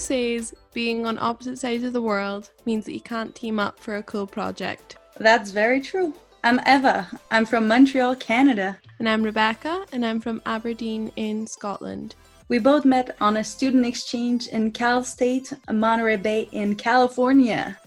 says being on opposite sides of the world means that you can't team up for a cool project. That's very true. I'm Eva. I'm from Montreal, Canada. And I'm Rebecca, and I'm from Aberdeen in Scotland. We both met on a student exchange in Cal State, Monterey Bay in California.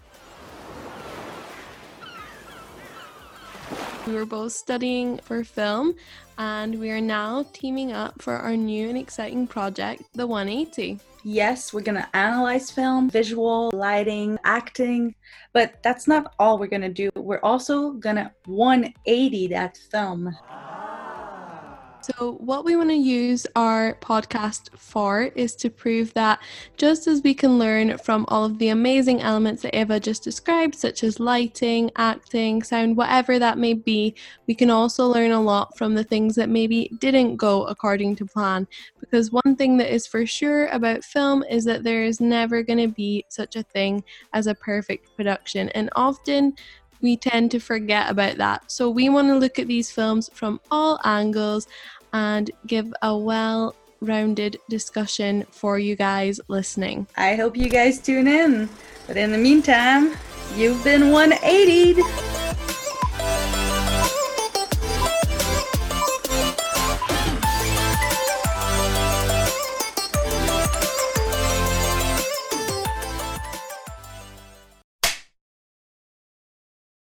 We were both studying for film, and we are now teaming up for our new and exciting project, The 180. Yes, we're going to analyze film, visual, lighting, acting, but that's not all we're going to do. We're also going to 180 that film. So, what we want to use our podcast for is to prove that just as we can learn from all of the amazing elements that Eva just described, such as lighting, acting, sound, whatever that may be, we can also learn a lot from the things that maybe didn't go according to plan. Because one thing that is for sure about film is that there is never going to be such a thing as a perfect production. And often, we tend to forget about that. So we want to look at these films from all angles and give a well rounded discussion for you guys listening. I hope you guys tune in. But in the meantime, you've been 180'd.